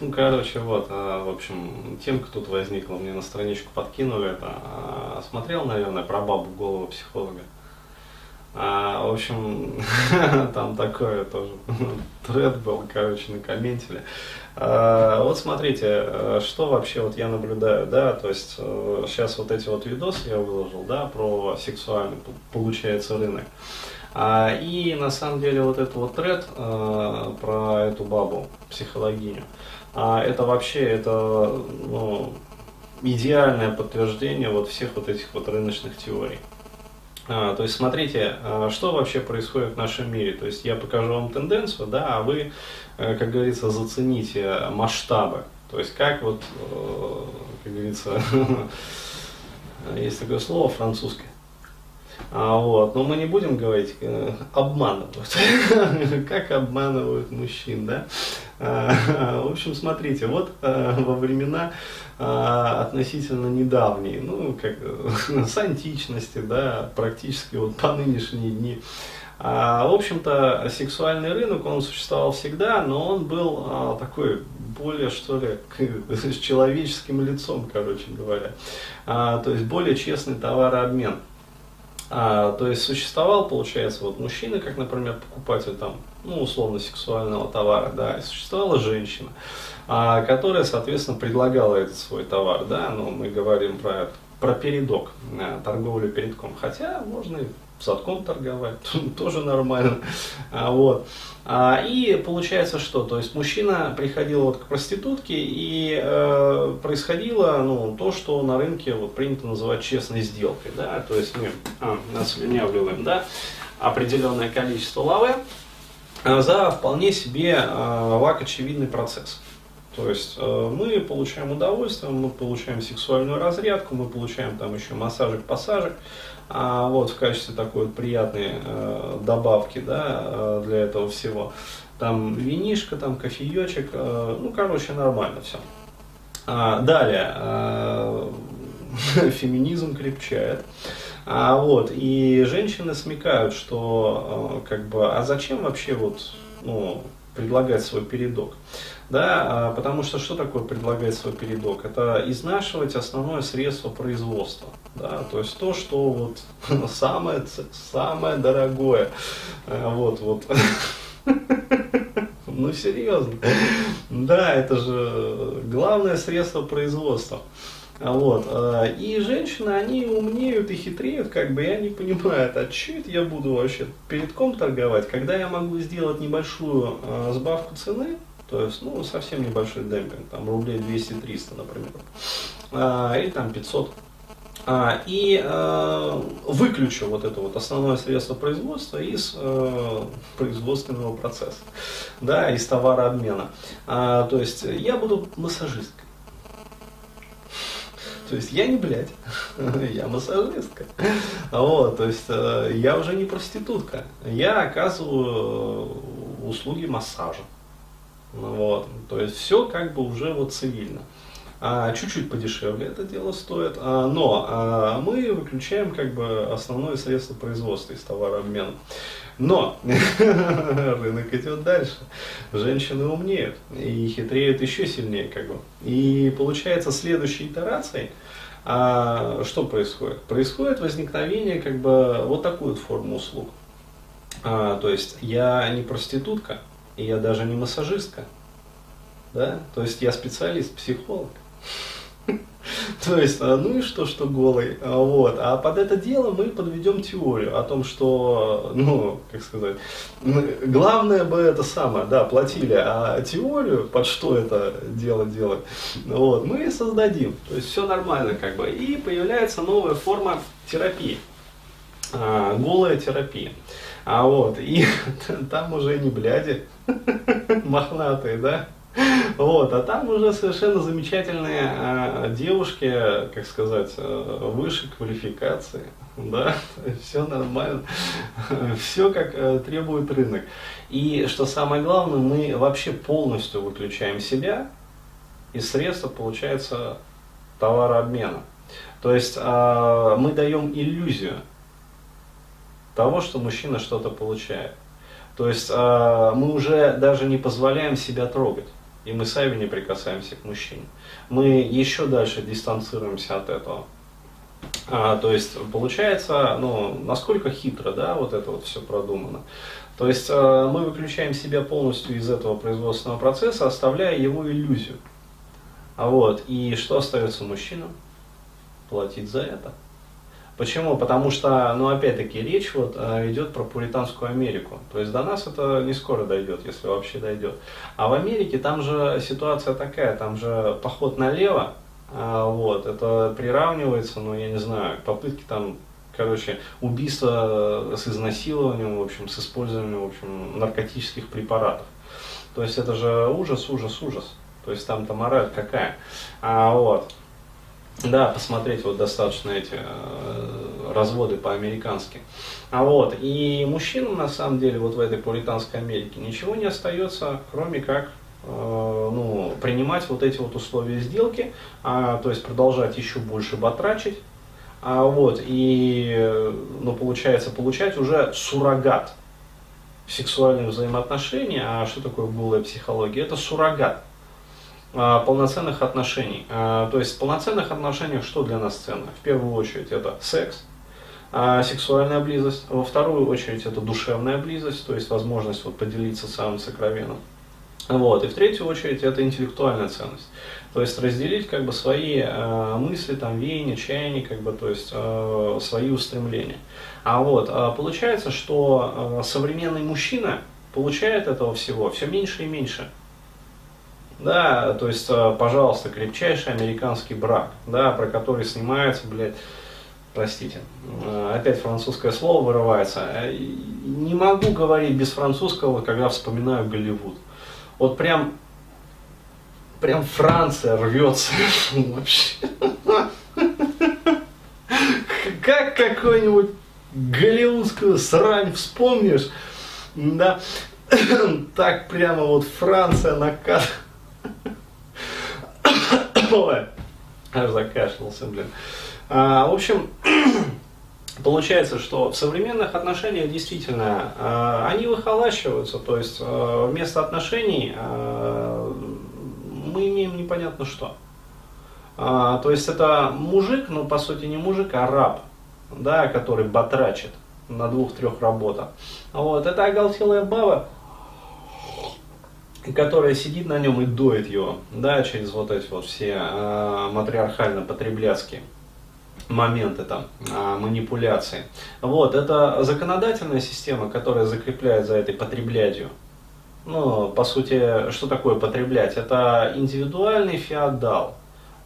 Ну, короче, вот, а, в общем, тем, кто тут возникла, мне на страничку подкинули это, а, смотрел, наверное, про бабу голову психолога. А, в общем, там такое тоже тред был, короче, на комменте. А, вот смотрите, э, что вообще вот я наблюдаю, да, то есть сейчас э, вот эти вот видосы я выложил, да, про сексуальный, получается, рынок. А, и на самом деле вот этот вот тред а, про эту бабу, психологиню, а, это вообще, это, ну, идеальное подтверждение вот всех вот этих вот рыночных теорий. То есть смотрите, что вообще происходит в нашем мире. То есть я покажу вам тенденцию, да, а вы, э, как говорится, зацените масштабы. То есть как вот, э, как говорится, есть такое слово французское. А, вот. Но мы не будем говорить, э, обманывают. как обманывают мужчин, да? А, в общем, смотрите, вот во времена а, относительно недавние, ну, как с античности, да, практически вот по нынешние дни. А, в общем-то, сексуальный рынок, он существовал всегда, но он был такой более, что ли, с человеческим лицом, короче говоря. То есть более честный товарообмен. А, то есть существовал, получается, вот мужчина, как, например, покупатель там, ну, условно, сексуального товара, да, и существовала женщина а, которая, соответственно, предлагала этот свой товар. Да? Ну, мы говорим про, про передок, э, торговлю передком. Хотя можно и садком торговать, тоже нормально. А, вот. А, и получается что? То есть мужчина приходил вот к проститутке и э, происходило ну, то, что на рынке вот, принято называть честной сделкой. Да? То есть мы а, наслюнявливаем да, определенное количество лавы э, за вполне себе э, лак очевидный процесс. То есть э, мы получаем удовольствие, мы получаем сексуальную разрядку, мы получаем там еще массажик, пассажик, а вот в качестве такой вот приятной э, добавки да, э, для этого всего. Там винишка, там кофеечек, э, ну короче нормально все. А, далее, э, феминизм крепчает. А, вот, и женщины смекают, что э, как бы, а зачем вообще вот, ну, предлагать свой передок? Да, а, потому что что такое предлагать свой передок? Это изнашивать основное средство производства. Да, то есть то, что вот самое, самое дорогое. А, вот, вот. Ну серьезно. Да, это же главное средство производства. А вот. И женщины, они умнеют и хитреют, как бы, и они понимают, а что это я буду вообще передком торговать, когда я могу сделать небольшую сбавку цены, то есть, ну, совсем небольшой демпинг, там рублей 200-300, например, а, или там 500. А, и э, выключу вот это вот основное средство производства из э, производственного процесса, да, из товарообмена. А, то есть я буду массажисткой. То есть я не блядь, я массажистка. Вот, то есть э, я уже не проститутка. Я оказываю э, услуги массажа. Вот, то есть все как бы уже вот цивильно. А, чуть-чуть подешевле это дело стоит, а, но а, мы выключаем как бы основное средство производства из товарообмена. Но рынок идет дальше. Женщины умнеют и хитреют еще сильнее как бы. И получается следующей итерацией, а, что происходит? Происходит возникновение как бы вот такой вот формы услуг. А, то есть я не проститутка, и я даже не массажистка. Да? То есть я специалист, психолог. То есть, а, ну и что, что голый. А, вот. А под это дело мы подведем теорию о том, что, ну, как сказать, главное бы это самое, да, платили, а теорию, под что это дело делать, вот, мы создадим. То есть все нормально как бы. И появляется новая форма терапии. А, голая терапия. А вот, и там уже не бляди мохнатые, да? Вот, а там уже совершенно замечательные э, девушки, как сказать, э, выше квалификации, да, все нормально, все как э, требует рынок. И что самое главное, мы вообще полностью выключаем себя, и средства получается товарообмена. То есть э, мы даем иллюзию того, что мужчина что-то получает. То есть э, мы уже даже не позволяем себя трогать. И мы сами не прикасаемся к мужчине. Мы еще дальше дистанцируемся от этого. А, то есть получается, ну, насколько хитро, да, вот это вот все продумано. То есть а, мы выключаем себя полностью из этого производственного процесса, оставляя его иллюзию. А вот, и что остается мужчинам? Платить за это. Почему? Потому что, ну, опять-таки, речь вот а, идет про пуританскую Америку. То есть до нас это не скоро дойдет, если вообще дойдет. А в Америке там же ситуация такая, там же поход налево, а, вот, это приравнивается, ну, я не знаю, к попытке там, короче, убийства с изнасилованием, в общем, с использованием, в общем, наркотических препаратов. То есть это же ужас, ужас, ужас. То есть там-то мораль какая. А, вот. Да, посмотреть вот достаточно эти э, разводы по-американски. А вот, и мужчинам на самом деле вот в этой пуританской Америке ничего не остается, кроме как Э, ну, принимать вот эти вот условия сделки, а, то есть продолжать еще больше батрачить, а, вот, и, ну, получается, получать уже суррогат сексуальных взаимоотношений. А что такое голая психология? Это суррогат полноценных отношений. А, то есть в полноценных отношениях что для нас ценно? В первую очередь это секс, а, сексуальная близость, во вторую очередь это душевная близость, то есть возможность вот, поделиться самым сокровенным. Вот. И в третью очередь это интеллектуальная ценность. То есть разделить как бы свои э, мысли, там, веяния, чаяния, как бы, то есть э, свои устремления. А вот э, получается, что э, современный мужчина получает этого всего все меньше и меньше. Да, то есть, э, пожалуйста, крепчайший американский брак, да, про который снимается, блядь, простите, э, опять французское слово вырывается. Э, не могу говорить без французского, когда вспоминаю Голливуд вот прям, прям Франция рвется вообще. Как какой-нибудь голливудскую срань вспомнишь, да, так прямо вот Франция накат. Ой, аж закашлялся, блин. А, в общем, Получается, что в современных отношениях действительно э, они выхолащиваются, то есть э, вместо отношений э, мы имеем непонятно что. Э, то есть это мужик, но по сути не мужик, а раб, да, который батрачит на двух-трех работах. Вот, это оголтелая баба, которая сидит на нем и доит его, да, через вот эти вот все э, матриархально-потребляцкие моменты там, а, манипуляции. Вот, это законодательная система, которая закрепляет за этой потреблядью. Ну, по сути, что такое потреблять? Это индивидуальный феодал.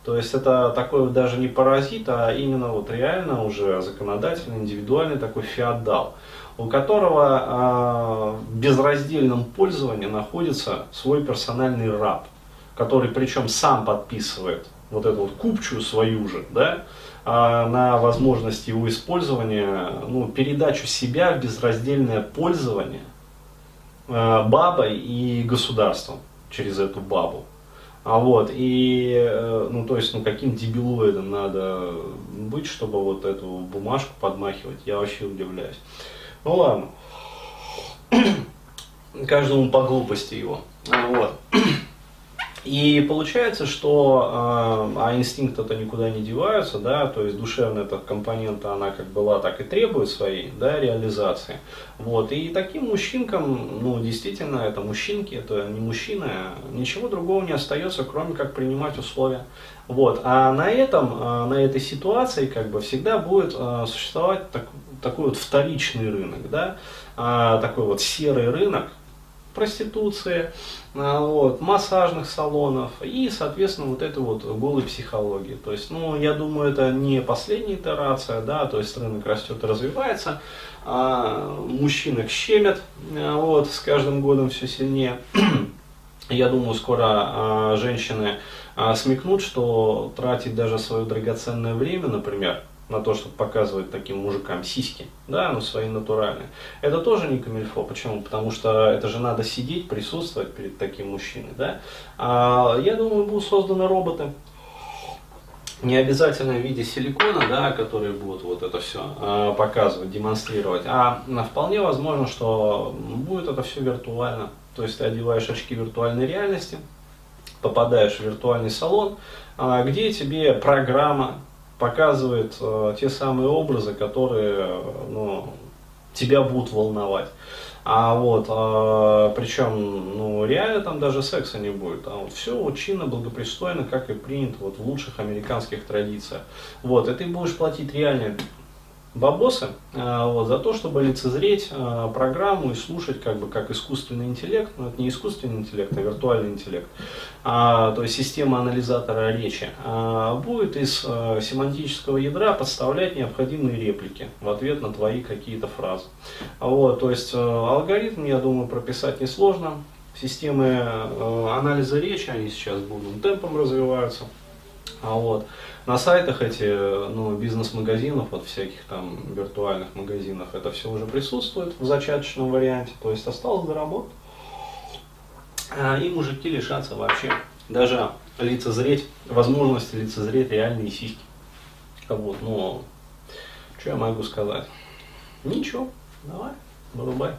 То есть это такой даже не паразит, а именно вот реально уже законодательный, индивидуальный такой феодал, у которого э, в безраздельном пользовании находится свой персональный раб, который причем сам подписывает вот эту вот купчую свою же, да, а, на возможность его использования, ну, передачу себя в безраздельное пользование а, бабой и государством через эту бабу. А вот, и, э, ну, то есть, ну, каким дебилоидом надо быть, чтобы вот эту бумажку подмахивать, я вообще удивляюсь. Ну, ладно. Каждому по глупости его. Вот. И получается, что э, а инстинкты-то никуда не деваются, да, то есть душевная эта компонента, она как была, так и требует своей, да, реализации. Вот, и таким мужчинкам, ну, действительно, это мужчинки, это не мужчины, ничего другого не остается, кроме как принимать условия. Вот, а на этом, э, на этой ситуации, как бы, всегда будет э, существовать так, такой вот вторичный рынок, да, э, такой вот серый рынок, проституции, а, вот, массажных салонов и, соответственно, вот этой вот голой психологии. То есть, ну, я думаю, это не последняя итерация, да, то есть рынок растет и развивается, а мужчины щемят, а, вот, с каждым годом все сильнее. Я думаю, скоро а, женщины а, смекнут, что тратить даже свое драгоценное время, например, на то, чтобы показывать таким мужикам сиськи, да, ну свои натуральные. Это тоже не камильфо. Почему? Потому что это же надо сидеть, присутствовать перед таким мужчиной, да. А, я думаю, будут созданы роботы, не обязательно в виде силикона, да, которые будут вот это все э, показывать, демонстрировать, а вполне возможно, что будет это все виртуально. То есть ты одеваешь очки виртуальной реальности, попадаешь в виртуальный салон, а, где тебе программа показывает э, те самые образы, которые ну, тебя будут волновать. А вот, а, причем, ну, реально там даже секса не будет. А вот все чинно, благопристойно, как и принято вот в лучших американских традициях. Вот, и ты будешь платить реально бабосы а, вот, за то, чтобы лицезреть а, программу и слушать как бы как искусственный интеллект, но это не искусственный интеллект, а виртуальный интеллект, а, то есть система анализатора речи, а, будет из а, семантического ядра подставлять необходимые реплики в ответ на твои какие-то фразы. Вот, то есть алгоритм, я думаю, прописать несложно. Системы анализа речи, они сейчас будут темпом развиваются. А вот на сайтах эти, ну, бизнес-магазинов, вот всяких там виртуальных магазинах, это все уже присутствует в зачаточном варианте, то есть осталось доработать. А, и мужики лишатся вообще даже лицезреть, возможности лицезреть реальные сиськи. Вот, ну, что я могу сказать? Ничего, давай, вырубай.